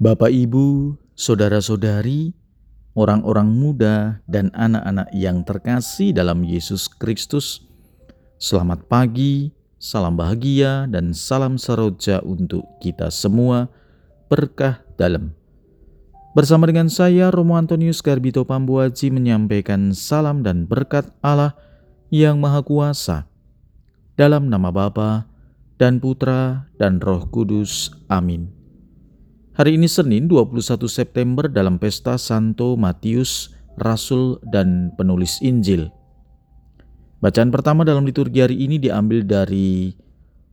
Bapak, Ibu, saudara-saudari, orang-orang muda, dan anak-anak yang terkasih dalam Yesus Kristus, selamat pagi, salam bahagia, dan salam seroja untuk kita semua. Berkah dalam. Bersama dengan saya, Romo Antonius Garbito Pambuaji menyampaikan salam dan berkat Allah yang Maha Kuasa. Dalam nama Bapa dan Putra dan Roh Kudus. Amin. Hari ini Senin 21 September dalam pesta Santo Matius, Rasul dan penulis Injil. Bacaan pertama dalam liturgi hari ini diambil dari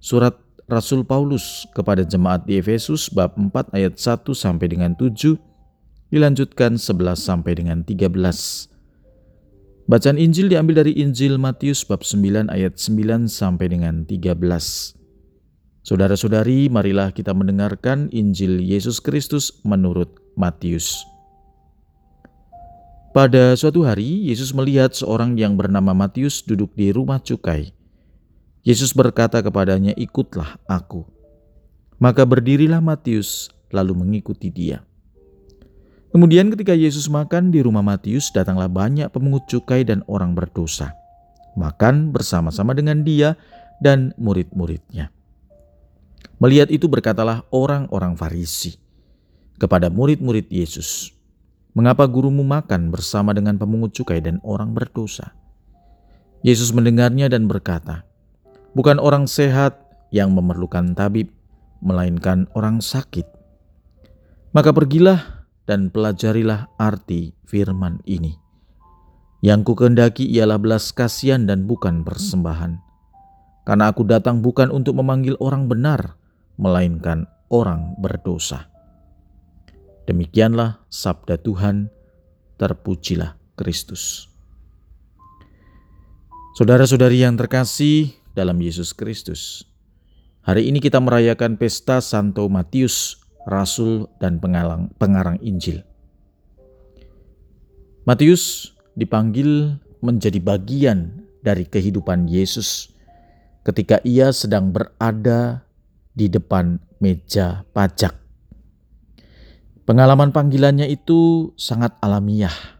surat Rasul Paulus kepada jemaat di Efesus bab 4 ayat 1 sampai dengan 7 dilanjutkan 11 sampai dengan 13. Bacaan Injil diambil dari Injil Matius bab 9 ayat 9 sampai dengan 13. Saudara-saudari, marilah kita mendengarkan Injil Yesus Kristus menurut Matius. Pada suatu hari, Yesus melihat seorang yang bernama Matius duduk di rumah cukai. Yesus berkata kepadanya, "Ikutlah aku." Maka berdirilah Matius, lalu mengikuti dia. Kemudian, ketika Yesus makan di rumah Matius, datanglah banyak pemungut cukai dan orang berdosa, makan bersama-sama dengan dia dan murid-muridnya. Melihat itu berkatalah orang-orang Farisi kepada murid-murid Yesus, "Mengapa gurumu makan bersama dengan pemungut cukai dan orang berdosa?" Yesus mendengarnya dan berkata, "Bukan orang sehat yang memerlukan tabib, melainkan orang sakit. Maka pergilah dan pelajarilah arti firman ini. Yang kukendaki ialah belas kasihan dan bukan persembahan. Karena aku datang bukan untuk memanggil orang benar, melainkan orang berdosa. Demikianlah sabda Tuhan, terpujilah Kristus. Saudara-saudari yang terkasih dalam Yesus Kristus, hari ini kita merayakan pesta Santo Matius, Rasul dan pengarang, pengarang Injil. Matius dipanggil menjadi bagian dari kehidupan Yesus ketika ia sedang berada di depan meja pajak. Pengalaman panggilannya itu sangat alamiah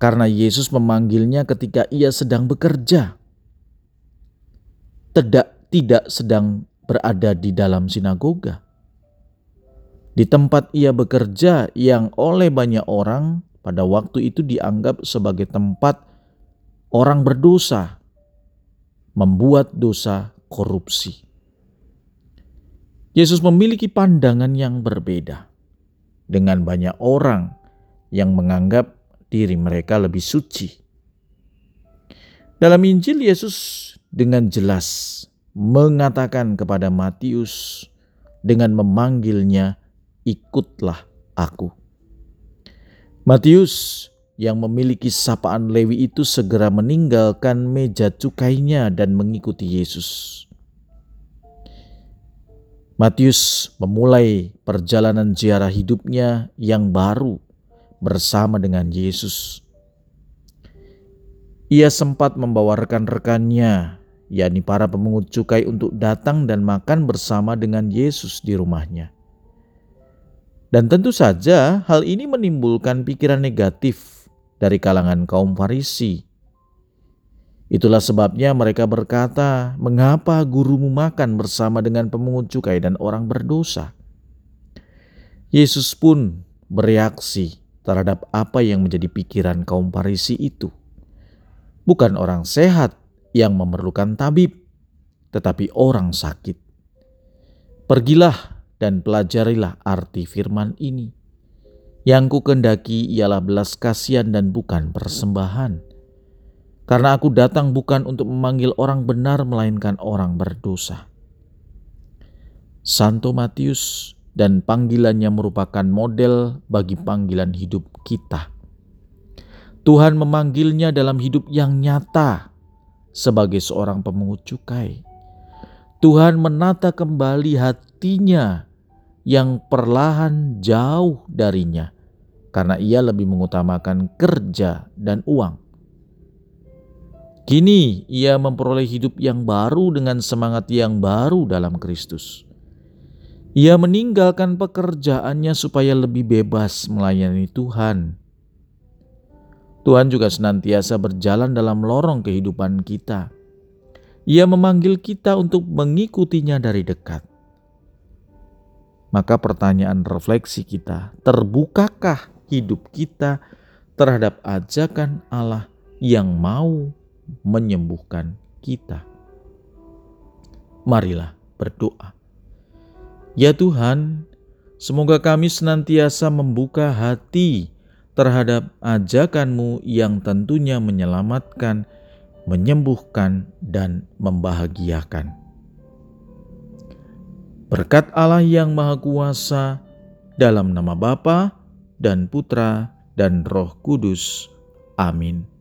karena Yesus memanggilnya ketika ia sedang bekerja. Tidak tidak sedang berada di dalam sinagoga. Di tempat ia bekerja yang oleh banyak orang pada waktu itu dianggap sebagai tempat orang berdosa, membuat dosa korupsi. Yesus memiliki pandangan yang berbeda dengan banyak orang yang menganggap diri mereka lebih suci. Dalam Injil, Yesus dengan jelas mengatakan kepada Matius dengan memanggilnya, "Ikutlah Aku." Matius yang memiliki sapaan Lewi itu segera meninggalkan meja cukainya dan mengikuti Yesus. Matius memulai perjalanan ziarah hidupnya yang baru bersama dengan Yesus. Ia sempat membawa rekan-rekannya, yakni para pemungut cukai untuk datang dan makan bersama dengan Yesus di rumahnya. Dan tentu saja hal ini menimbulkan pikiran negatif dari kalangan kaum Farisi Itulah sebabnya mereka berkata, "Mengapa gurumu makan bersama dengan pemungut cukai dan orang berdosa?" Yesus pun bereaksi terhadap apa yang menjadi pikiran kaum Farisi itu. Bukan orang sehat yang memerlukan tabib, tetapi orang sakit. Pergilah dan pelajarilah arti firman ini. Yang kukendaki ialah belas kasihan dan bukan persembahan karena aku datang bukan untuk memanggil orang benar, melainkan orang berdosa. Santo Matius dan panggilannya merupakan model bagi panggilan hidup kita. Tuhan memanggilnya dalam hidup yang nyata sebagai seorang pemungut cukai. Tuhan menata kembali hatinya yang perlahan jauh darinya karena ia lebih mengutamakan kerja dan uang. Kini ia memperoleh hidup yang baru dengan semangat yang baru dalam Kristus. Ia meninggalkan pekerjaannya supaya lebih bebas melayani Tuhan. Tuhan juga senantiasa berjalan dalam lorong kehidupan kita. Ia memanggil kita untuk mengikutinya dari dekat. Maka pertanyaan refleksi kita, terbukakah hidup kita terhadap ajakan Allah yang mau menyembuhkan kita? Marilah berdoa. Ya Tuhan, semoga kami senantiasa membuka hati terhadap ajakan-Mu yang tentunya menyelamatkan, menyembuhkan, dan membahagiakan. Berkat Allah yang Maha Kuasa, dalam nama Bapa dan Putra dan Roh Kudus. Amin.